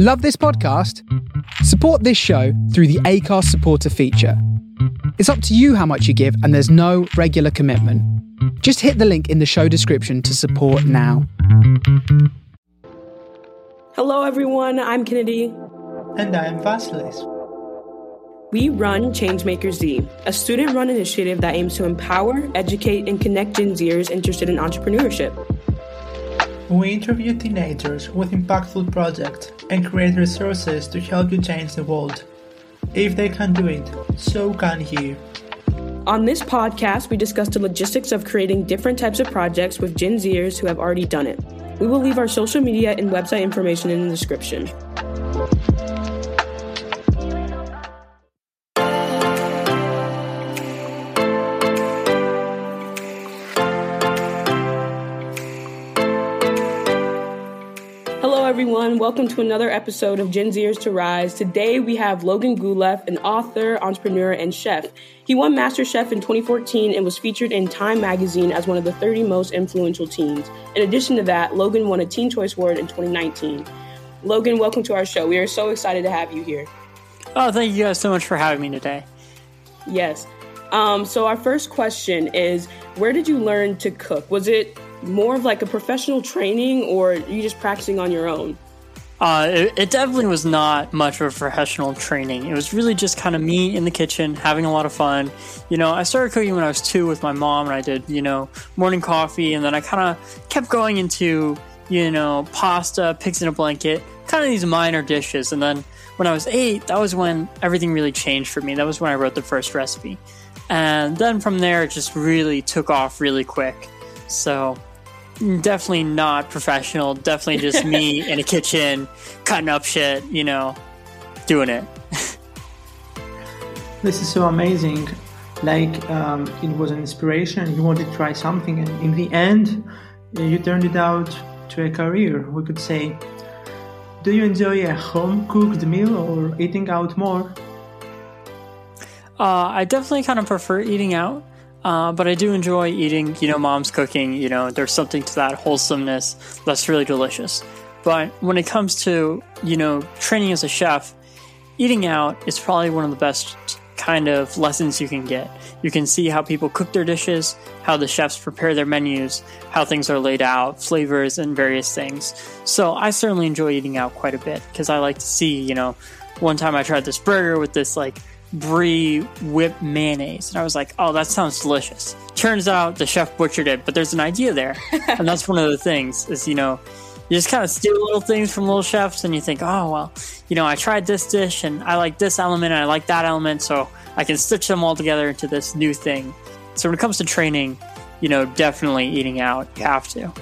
Love this podcast? Support this show through the Anchor supporter feature. It's up to you how much you give, and there's no regular commitment. Just hit the link in the show description to support now. Hello, everyone. I'm Kennedy. And I'm Vasilis. We run Changemaker Z, a student run initiative that aims to empower, educate, and connect Gen Zers interested in entrepreneurship. We interview teenagers with impactful projects and create resources to help you change the world. If they can do it, so can you. On this podcast, we discuss the logistics of creating different types of projects with Gen Zers who have already done it. We will leave our social media and website information in the description. Everyone. Welcome to another episode of Gen Zers to Rise. Today we have Logan Guleff, an author, entrepreneur, and chef. He won MasterChef in 2014 and was featured in Time magazine as one of the 30 most influential teens. In addition to that, Logan won a Teen Choice Award in 2019. Logan, welcome to our show. We are so excited to have you here. Oh, thank you guys so much for having me today. Yes. Um, so our first question is, where did you learn to cook? Was it more of like a professional training or you just practicing on your own? Uh, it, it, definitely was not much of a professional training. It was really just kind of me in the kitchen having a lot of fun. You know, I started cooking when I was two with my mom, and I did, you know, morning coffee, and then I kind of kept going into, you know, pasta, pigs in a blanket, kind of these minor dishes. And then when I was eight, that was when everything really changed for me. That was when I wrote the first recipe. And then from there, it just really took off really quick. So definitely not professional. Definitely just me in a kitchen cutting up shit, you know, doing it. this is so amazing. Like um, it was an inspiration. You wanted to try something, and in the end, you turned it out to a career. We could say. Do you enjoy a home cooked meal or eating out more? Uh, I definitely kind of prefer eating out. Uh, but I do enjoy eating, you know, mom's cooking. You know, there's something to that wholesomeness that's really delicious. But when it comes to, you know, training as a chef, eating out is probably one of the best kind of lessons you can get. You can see how people cook their dishes, how the chefs prepare their menus, how things are laid out, flavors, and various things. So I certainly enjoy eating out quite a bit because I like to see, you know, one time I tried this burger with this like brie whipped mayonnaise. And I was like, oh, that sounds delicious. Turns out the chef butchered it, but there's an idea there. and that's one of the things is, you know, you just kind of steal little things from little chefs and you think, oh, well, you know, I tried this dish and I like this element and I like that element. So I can stitch them all together into this new thing. So when it comes to training, you know, definitely eating out, you have to.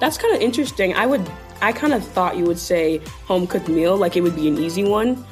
That's kind of interesting. I would, I kind of thought you would say home cooked meal, like it would be an easy one.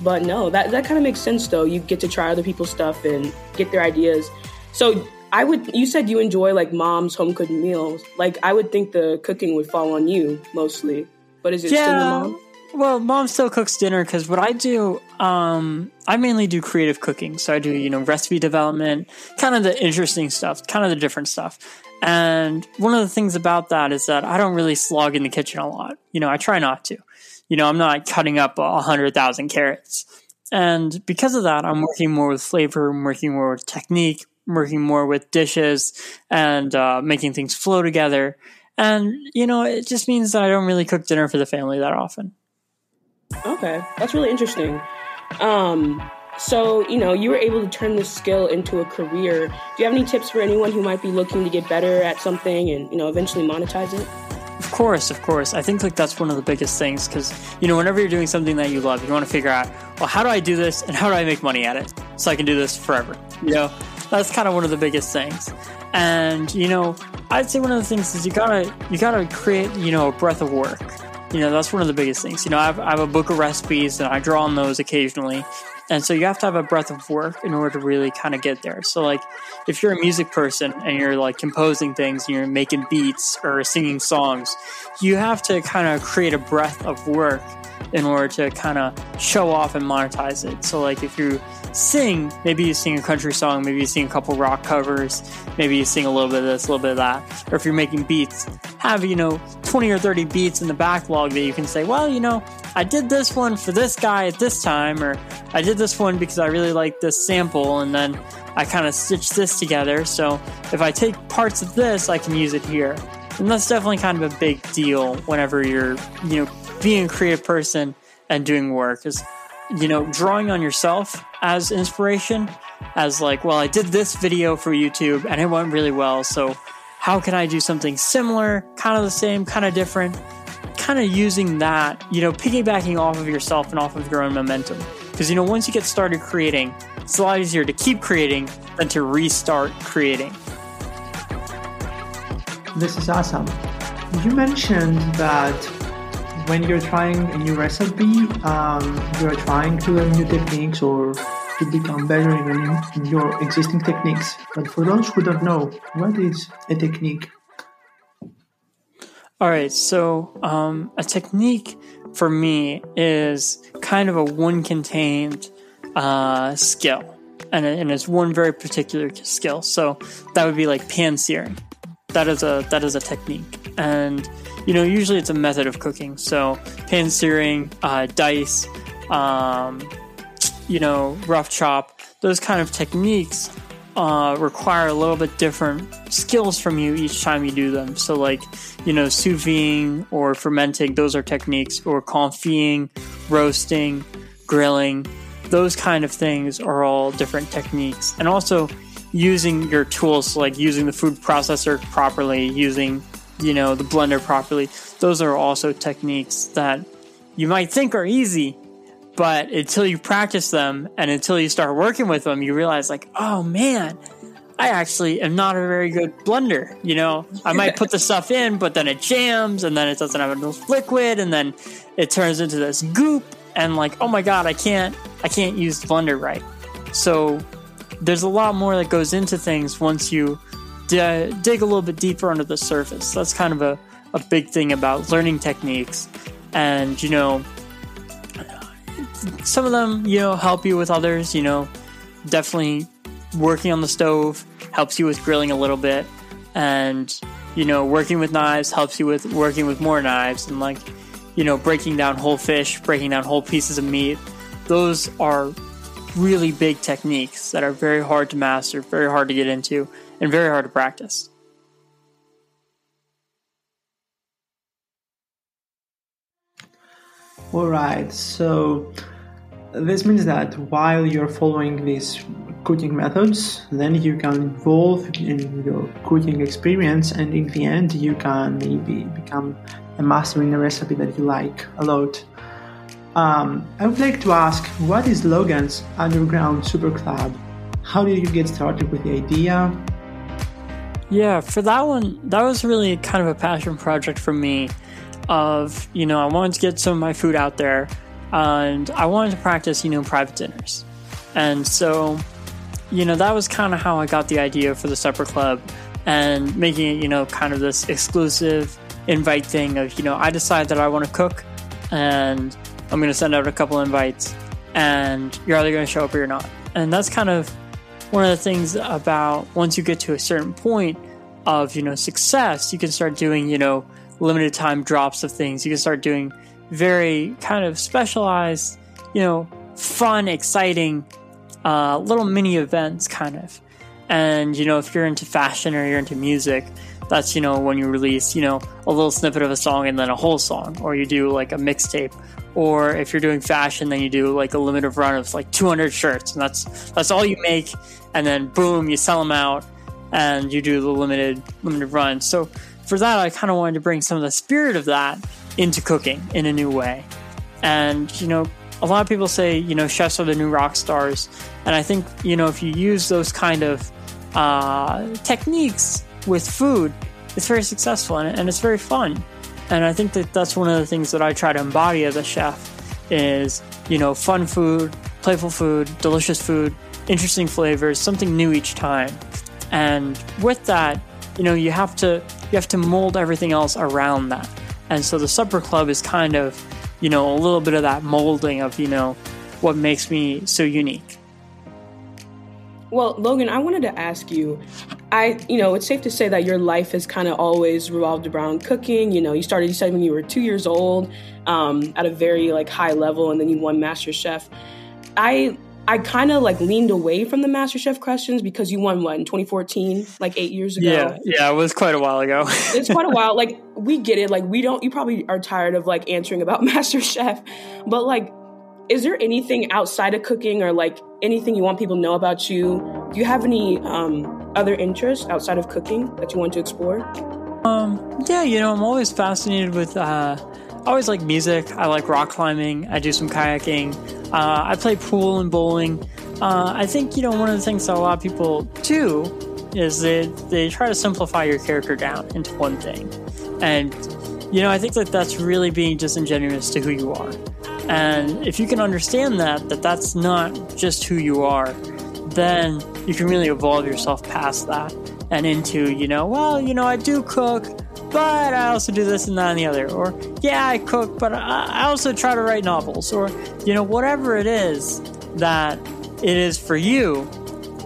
But no, that, that kind of makes sense though. You get to try other people's stuff and get their ideas. So I would, you said you enjoy like mom's home cooked meals. Like I would think the cooking would fall on you mostly. But is it yeah. still mom? Well, mom still cooks dinner because what I do, um, I mainly do creative cooking. So I do, you know, recipe development, kind of the interesting stuff, kind of the different stuff. And one of the things about that is that I don't really slog in the kitchen a lot. You know, I try not to you know, I'm not cutting up a hundred thousand carrots. And because of that, I'm working more with flavor, I'm working more with technique, I'm working more with dishes and uh, making things flow together. And, you know, it just means that I don't really cook dinner for the family that often. Okay, that's really interesting. Um, so, you know, you were able to turn this skill into a career. Do you have any tips for anyone who might be looking to get better at something and, you know, eventually monetize it? Of course, of course. I think like that's one of the biggest things because you know whenever you're doing something that you love, you want to figure out, well, how do I do this and how do I make money at it so I can do this forever. You know, that's kind of one of the biggest things. And you know, I'd say one of the things is you gotta you gotta create you know a breath of work. You know, that's one of the biggest things. You know, I have, I have a book of recipes and I draw on those occasionally. And so you have to have a breadth of work in order to really kind of get there. So, like, if you're a music person and you're like composing things and you're making beats or singing songs, you have to kind of create a breadth of work in order to kind of show off and monetize it. So, like, if you sing, maybe you sing a country song, maybe you sing a couple rock covers, maybe you sing a little bit of this, a little bit of that. Or if you're making beats, have, you know, 20 or 30 beats in the backlog that you can say, well, you know, I did this one for this guy at this time, or I did this one because I really like this sample, and then I kind of stitched this together. So if I take parts of this, I can use it here. And that's definitely kind of a big deal whenever you're, you know, being a creative person and doing work is, you know, drawing on yourself as inspiration, as like, well, I did this video for YouTube and it went really well. So how can I do something similar, kind of the same, kind of different? Kind of using that, you know, piggybacking off of yourself and off of your own momentum. Because, you know, once you get started creating, it's a lot easier to keep creating than to restart creating. This is awesome. You mentioned that when you're trying a new recipe, um, you're trying to learn new techniques or to become better in your existing techniques. But for those who don't know, what is a technique? All right, so um, a technique for me is kind of a one contained uh, skill, and it's one very particular skill. So that would be like pan searing that is a that is a technique, and you know usually it's a method of cooking. So pan searing, uh, dice, um, you know rough chop, those kind of techniques uh, require a little bit different skills from you each time you do them. So, like, you know, sous vide or fermenting, those are techniques, or confying, roasting, grilling, those kind of things are all different techniques. And also, using your tools, like using the food processor properly, using, you know, the blender properly, those are also techniques that you might think are easy, but until you practice them and until you start working with them, you realize, like, oh man, I actually am not a very good blender. You know, I might put the stuff in, but then it jams and then it doesn't have enough liquid and then it turns into this goop and like, oh my god, I can't I can't use the blender right. So there's a lot more that goes into things once you d- dig a little bit deeper under the surface. That's kind of a, a big thing about learning techniques. And, you know, some of them, you know, help you with others, you know, definitely working on the stove helps you with grilling a little bit. And, you know, working with knives helps you with working with more knives and like, you know, breaking down whole fish, breaking down whole pieces of meat. Those are really big techniques that are very hard to master, very hard to get into, and very hard to practice. All right, so this means that while you're following these cooking methods, then you can evolve in your cooking experience, and in the end, you can maybe become a master in a recipe that you like a lot. Um, I would like to ask, what is Logan's Underground Supper Club? How did you get started with the idea? Yeah, for that one, that was really kind of a passion project for me. Of you know, I wanted to get some of my food out there, and I wanted to practice, you know, private dinners, and so, you know, that was kind of how I got the idea for the supper club, and making it, you know, kind of this exclusive invite thing of, you know, I decide that I want to cook, and I'm going to send out a couple invites and you're either going to show up or you're not. And that's kind of one of the things about once you get to a certain point of, you know, success, you can start doing, you know, limited time drops of things. You can start doing very kind of specialized, you know, fun, exciting, uh, little mini events kind of. And, you know, if you're into fashion or you're into music, that's, you know, when you release, you know, a little snippet of a song and then a whole song, or you do like a mixtape or if you're doing fashion then you do like a limited run of like 200 shirts and that's that's all you make and then boom you sell them out and you do the limited limited run. So for that i kind of wanted to bring some of the spirit of that into cooking in a new way. And you know a lot of people say you know chefs are the new rock stars and i think you know if you use those kind of uh, techniques with food it's very successful and, and it's very fun and I think that that's one of the things that I try to embody as a chef is, you know, fun food, playful food, delicious food, interesting flavors, something new each time. And with that, you know, you have to you have to mold everything else around that. And so the supper club is kind of, you know, a little bit of that molding of, you know, what makes me so unique. Well, Logan, I wanted to ask you I, you know, it's safe to say that your life has kind of always revolved around cooking. You know, you started, you said when you were two years old, um, at a very like high level, and then you won Master Chef. I I kind of like leaned away from the Master Chef questions because you won what in 2014, like eight years ago. Yeah, yeah, it was quite a while ago. it's quite a while. Like we get it. Like we don't. You probably are tired of like answering about Master Chef, but like, is there anything outside of cooking or like anything you want people to know about you? Do you have any um, other interests outside of cooking that you want to explore? Um, yeah, you know, I'm always fascinated with. Uh, I always like music. I like rock climbing. I do some kayaking. Uh, I play pool and bowling. Uh, I think you know one of the things that a lot of people do is that they try to simplify your character down into one thing, and you know I think that that's really being disingenuous to who you are. And if you can understand that that that's not just who you are, then you can really evolve yourself past that and into you know well you know I do cook but I also do this and that and the other. Or, yeah, I cook, but I also try to write novels. Or, you know, whatever it is that it is for you,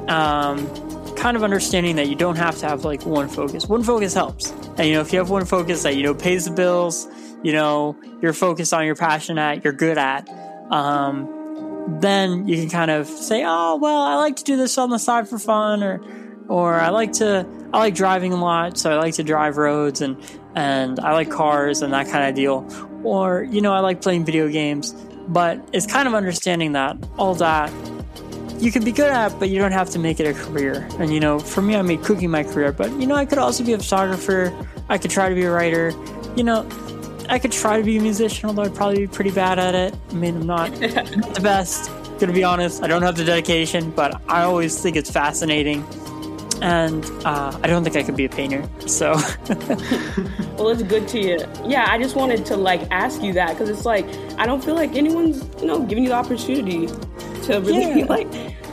um, kind of understanding that you don't have to have like one focus. One focus helps. And, you know, if you have one focus that, you know, pays the bills, you know, you're focused on, your passion at, you're good at, um, then you can kind of say, oh, well, I like to do this on the side for fun, or, or I like to I like driving a lot, so I like to drive roads and and I like cars and that kind of deal. Or you know, I like playing video games. But it's kind of understanding that all that you can be good at, but you don't have to make it a career. And you know, for me, I made cooking my career, but you know, I could also be a photographer. I could try to be a writer. You know, I could try to be a musician, although I'd probably be pretty bad at it. I mean, I'm not the best. Gonna be honest, I don't have the dedication, but I always think it's fascinating and uh, I don't think I could be a painter. So, well, it's good to you. Yeah, I just wanted to like ask you that because it's like I don't feel like anyone's you know giving you the opportunity to really yeah. like.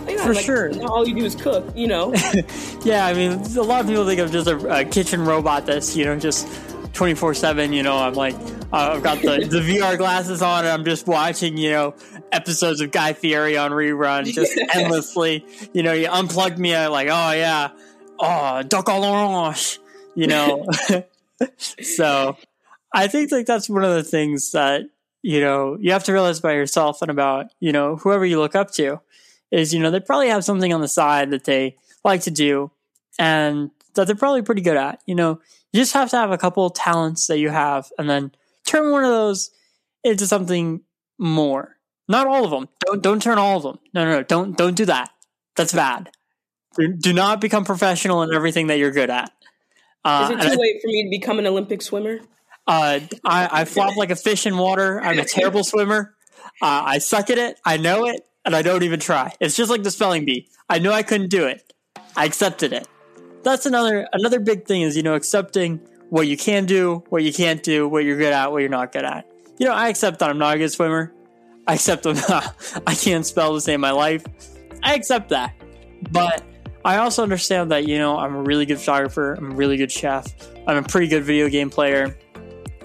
Yeah, For like, sure. All you do is cook, you know? yeah, I mean, a lot of people think I'm just a, a kitchen robot that's, you know, just 24 7. You know, I'm like, uh, I've got the, the VR glasses on and I'm just watching, you know, episodes of Guy Fieri on rerun just endlessly. You know, you unplugged me, I'm like, oh yeah, oh, duck à l'orange, you know. so I think like that's one of the things that, you know, you have to realize about yourself and about, you know, whoever you look up to is, you know, they probably have something on the side that they like to do and that they're probably pretty good at. You know, you just have to have a couple talents that you have and then turn one of those into something more. Not all of them. Don't don't turn all of them. No, no, no. Don't don't do that. That's bad. Do, not become professional in everything that you're good at. Uh, Is it too late for me to become an Olympic swimmer? Uh, I, I flop like a fish in water. I'm a terrible swimmer. Uh, I suck at it. I know it, and I don't even try. It's just like the spelling bee. I knew I couldn't do it. I accepted it. That's another another big thing is you know accepting what you can do, what you can't do, what you're good at, what you're not good at. You know, I accept that I'm not a good swimmer. I accept that I can't spell to save my life. I accept that. But I also understand that, you know, I'm a really good photographer, I'm a really good chef, I'm a pretty good video game player,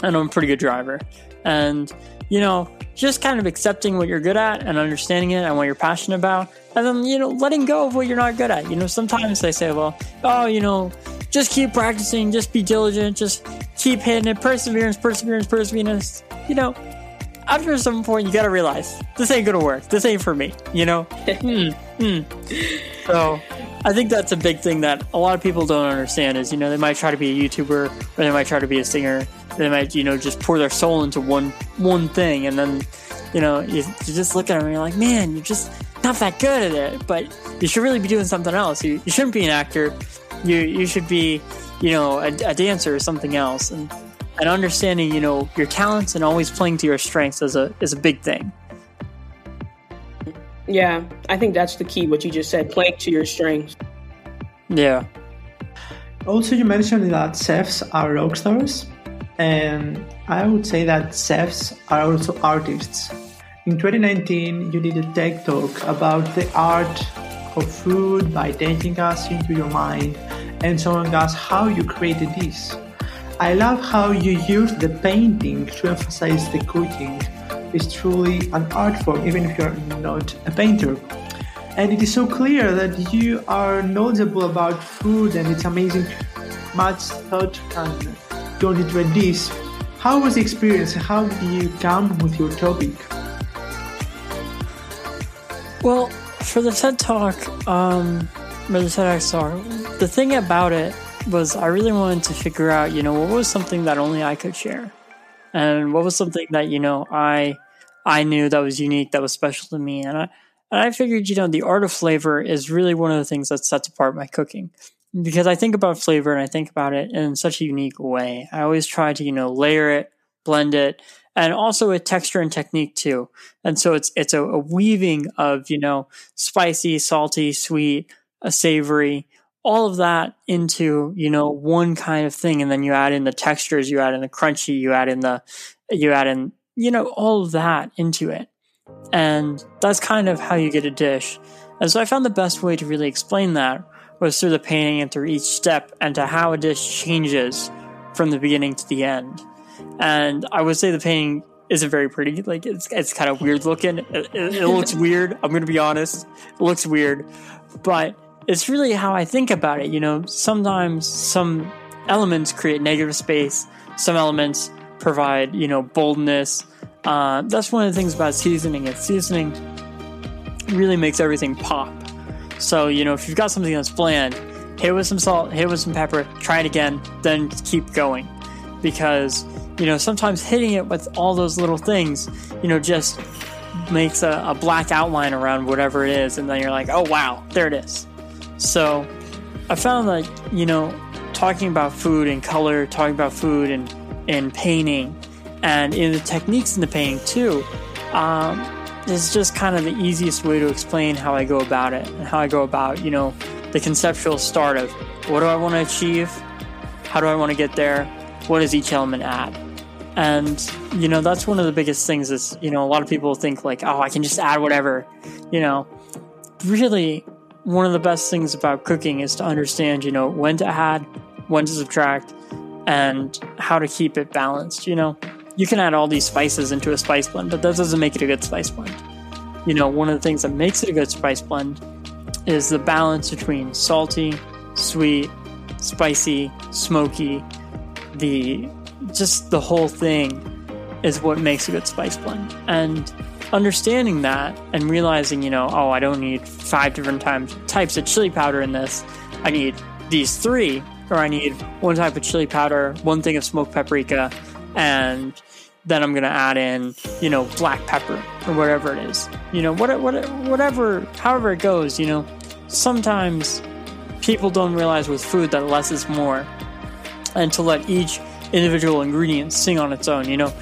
and I'm a pretty good driver. And, you know, just kind of accepting what you're good at and understanding it and what you're passionate about, and then, you know, letting go of what you're not good at. You know, sometimes they say, well, oh, you know, just keep practicing, just be diligent, just keep hitting it, perseverance, perseverance, perseverance. You know, after some point, you gotta realize this ain't gonna work. This ain't for me. You know. mm, mm. So, I think that's a big thing that a lot of people don't understand. Is you know they might try to be a YouTuber or they might try to be a singer. They might you know just pour their soul into one one thing, and then you know you, you just look at them and you're like, man, you're just not that good at it. But you should really be doing something else. You, you shouldn't be an actor. You you should be you know a, a dancer or something else. And and understanding you know your talents and always playing to your strengths is a is a big thing. Yeah i think that's the key what you just said playing to your strengths. Yeah. Also you mentioned that chefs are rock stars and i would say that chefs are also artists in 2019 you did a TED Talk about the art of food by taking us into your mind and showing us how you created this. I love how you use the painting to emphasize the cooking. It's truly an art form, even if you're not a painter. And it is so clear that you are knowledgeable about food and its amazing much thought and going into dish. How was the experience? How did you come with your topic? Well, for the TED Talk, um, or the TEDx the thing about it was I really wanted to figure out, you know, what was something that only I could share, and what was something that you know I I knew that was unique, that was special to me, and I and I figured, you know, the art of flavor is really one of the things that sets apart my cooking. Because I think about flavor and I think about it in such a unique way. I always try to, you know, layer it, blend it, and also a texture and technique too. And so it's it's a, a weaving of, you know, spicy, salty, sweet, savory, all of that into, you know, one kind of thing. And then you add in the textures, you add in the crunchy, you add in the you add in, you know, all of that into it. And that's kind of how you get a dish. And so I found the best way to really explain that was through the painting and through each step and to how a dish changes from the beginning to the end. And I would say the painting isn't very pretty. Like it's it's kind of weird looking. It, it, it looks weird. I'm going to be honest. It looks weird, but it's really how I think about it. You know, sometimes some elements create negative space. Some elements provide you know boldness uh, that's one of the things about seasoning. Is seasoning really makes everything pop. So you know, if you've got something that's bland, hit with some salt, hit with some pepper, try it again, then keep going, because you know sometimes hitting it with all those little things, you know, just makes a, a black outline around whatever it is, and then you're like, oh wow, there it is. So I found that you know, talking about food and color, talking about food and and painting and in the techniques in the painting too um, is just kind of the easiest way to explain how I go about it and how I go about you know the conceptual start of what do I want to achieve, how do I want to get there, what does each element add, and you know that's one of the biggest things is you know a lot of people think like oh I can just add whatever, you know, really one of the best things about cooking is to understand you know when to add, when to subtract, and how to keep it balanced. You know you can add all these spices into a spice blend, but that doesn't make it a good spice blend. You know, one of the things that makes it a good spice blend is the balance between salty, sweet, spicy, smoky. The just the whole thing is what makes a good spice blend. And understanding that and realizing, you know, oh, I don't need five different times types of chili powder in this. I need these three, or I need one type of chili powder, one thing of smoked paprika, and then I'm gonna add in, you know, black pepper or whatever it is. You know, what, what, whatever, however it goes. You know, sometimes people don't realize with food that less is more, and to let each individual ingredient sing on its own. You know,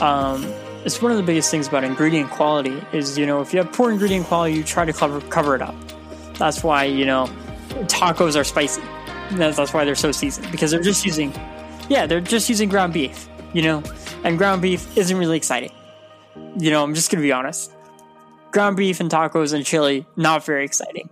um, it's one of the biggest things about ingredient quality is you know if you have poor ingredient quality, you try to cover cover it up. That's why you know tacos are spicy. That's, that's why they're so seasoned because they're just using, yeah, they're just using ground beef you know, and ground beef isn't really exciting. You know, I'm just gonna be honest. Ground beef and tacos and chili, not very exciting.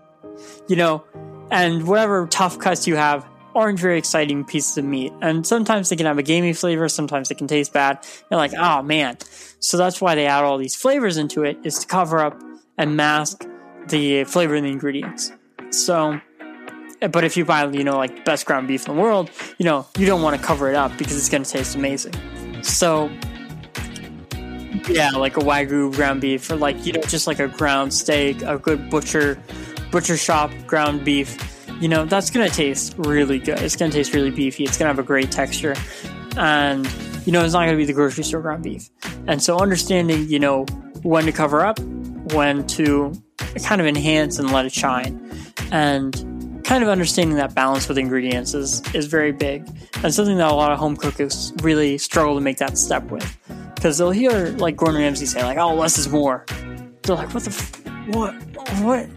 You know, and whatever tough cuts you have aren't very exciting pieces of meat. And sometimes they can have a gamey flavor, sometimes they can taste bad. You're like, oh man. So that's why they add all these flavors into it, is to cover up and mask the flavor in the ingredients. So but if you buy, you know, like best ground beef in the world, you know, you don't want to cover it up because it's going to taste amazing. So, yeah, like a wagyu ground beef, or like you know, just like a ground steak, a good butcher butcher shop ground beef. You know, that's going to taste really good. It's going to taste really beefy. It's going to have a great texture, and you know, it's not going to be the grocery store ground beef. And so, understanding, you know, when to cover up, when to kind of enhance and let it shine, and kind of understanding that balance with ingredients is is very big and something that a lot of home cooks really struggle to make that step with because they'll hear like Gordon Ramsay say like oh less is more they're like what the f- what what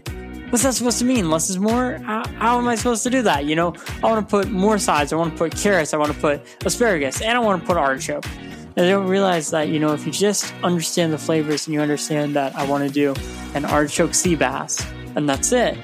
what's that supposed to mean? Less is more? How, how am I supposed to do that you know? I want to put more sides. I want to put carrots. I want to put asparagus. And I want to put artichoke. And they don't realize that you know if you just understand the flavors and you understand that I want to do an artichoke sea bass and that's it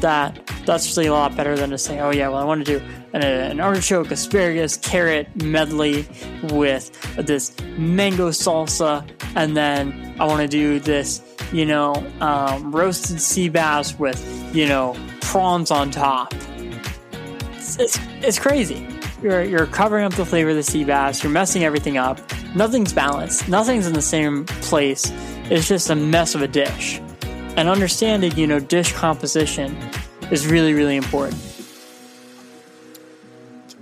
that that's really a lot better than to say, oh yeah, well I want to do an, an artichoke, asparagus, carrot medley with this mango salsa, and then I want to do this you know, um, roasted sea bass with, you know, prawns on top. It's, it's, it's crazy. You're, you're covering up the flavor of the sea bass, you're messing everything up. Nothing's balanced, nothing's in the same place. It's just a mess of a dish. And understanding, you know, dish composition is really, really important.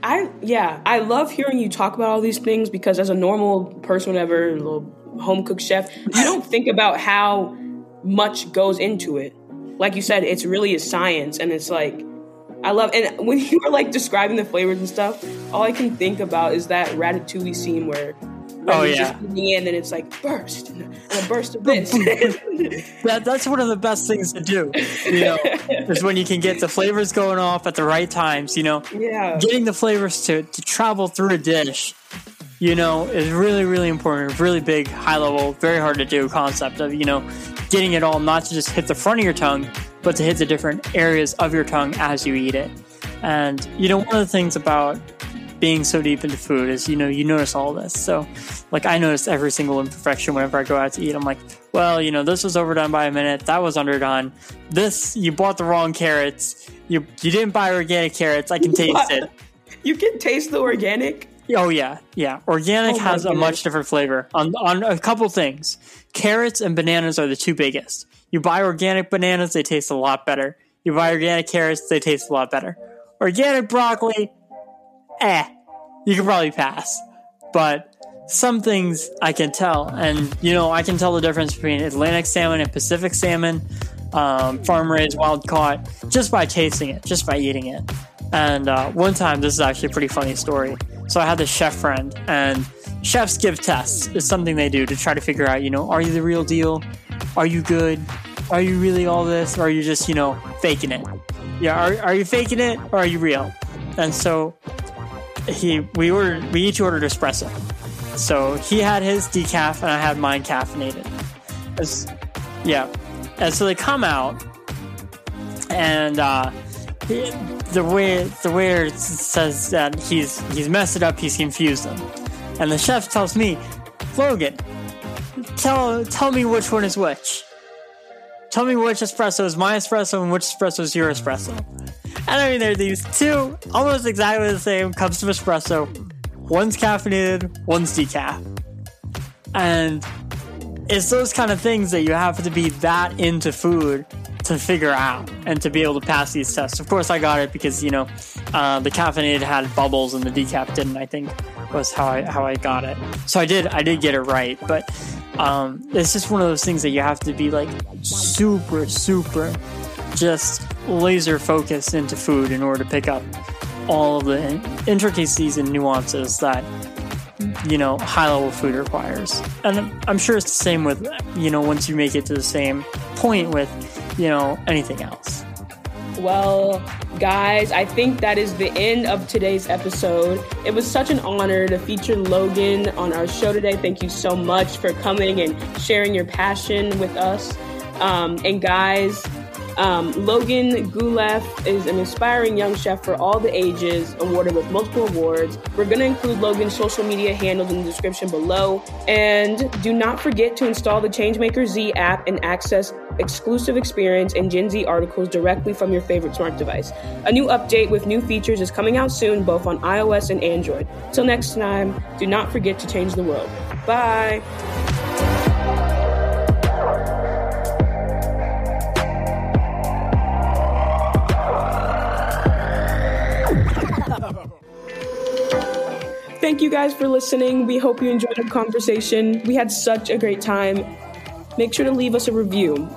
I yeah, I love hearing you talk about all these things because as a normal person, whatever, little home cook chef, you don't think about how much goes into it. Like you said, it's really a science, and it's like I love. And when you were like describing the flavors and stuff, all I can think about is that ratatouille scene where. Oh yeah, just the end, and it's like burst and a burst of this. that, that's one of the best things to do. You know, is when you can get the flavors going off at the right times. You know, yeah, getting the flavors to to travel through a dish you know, is really, really important. Really big, high level, very hard to do concept of, you know, getting it all not to just hit the front of your tongue, but to hit the different areas of your tongue as you eat it. And, you know, one of the things about being so deep into food is, you know, you notice all this. So, like, I notice every single imperfection whenever I go out to eat. I'm like, well, you know, this was overdone by a minute. That was underdone. This, you bought the wrong carrots. You, you didn't buy organic carrots. I can taste what? it. You can taste the organic? Oh yeah, yeah. Organic oh, has a much different flavor on on a couple things. Carrots and bananas are the two biggest. You buy organic bananas, they taste a lot better. You buy organic carrots, they taste a lot better. Organic broccoli, eh, you can probably pass. But some things I can tell, and you know, I can tell the difference between Atlantic salmon and Pacific salmon, um, farm raised, wild caught, just by tasting it, just by eating it. And uh, one time, this is actually a pretty funny story. So I had this chef friend, and chefs give tests. It's something they do to try to figure out, you know, are you the real deal? Are you good? Are you really all this? Or are you just, you know, faking it? Yeah, are, are you faking it or are you real? And so he we ordered we each ordered espresso. So he had his decaf and I had mine caffeinated. Yeah. And so they come out and uh, the way the waiter says that he's he's messed it up, he's confused them, and the chef tells me, Logan, tell tell me which one is which. Tell me which espresso is my espresso and which espresso is your espresso. And I mean, there are these two almost exactly the same cups of espresso. One's caffeinated, one's decaf. And it's those kind of things that you have to be that into food to figure out and to be able to pass these tests. Of course, I got it because you know uh, the caffeinated had bubbles and the decaf didn't. I think was how I how I got it. So I did I did get it right, but um, it's just one of those things that you have to be like super super just laser focused into food in order to pick up all of the intricacies and nuances that you know high level food requires and i'm sure it's the same with you know once you make it to the same point with you know, anything else. Well, guys, I think that is the end of today's episode. It was such an honor to feature Logan on our show today. Thank you so much for coming and sharing your passion with us. Um, and guys, um, Logan Guleff is an inspiring young chef for all the ages, awarded with multiple awards. We're going to include Logan's social media handles in the description below. And do not forget to install the Changemaker Z app and access exclusive experience and Gen Z articles directly from your favorite smart device. A new update with new features is coming out soon, both on iOS and Android. Till next time, do not forget to change the world. Bye. Thank you guys for listening. We hope you enjoyed our conversation. We had such a great time. Make sure to leave us a review.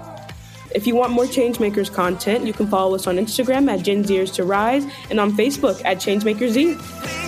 If you want more Changemakers content, you can follow us on Instagram at Gen Zers to Rise and on Facebook at Changemaker Z.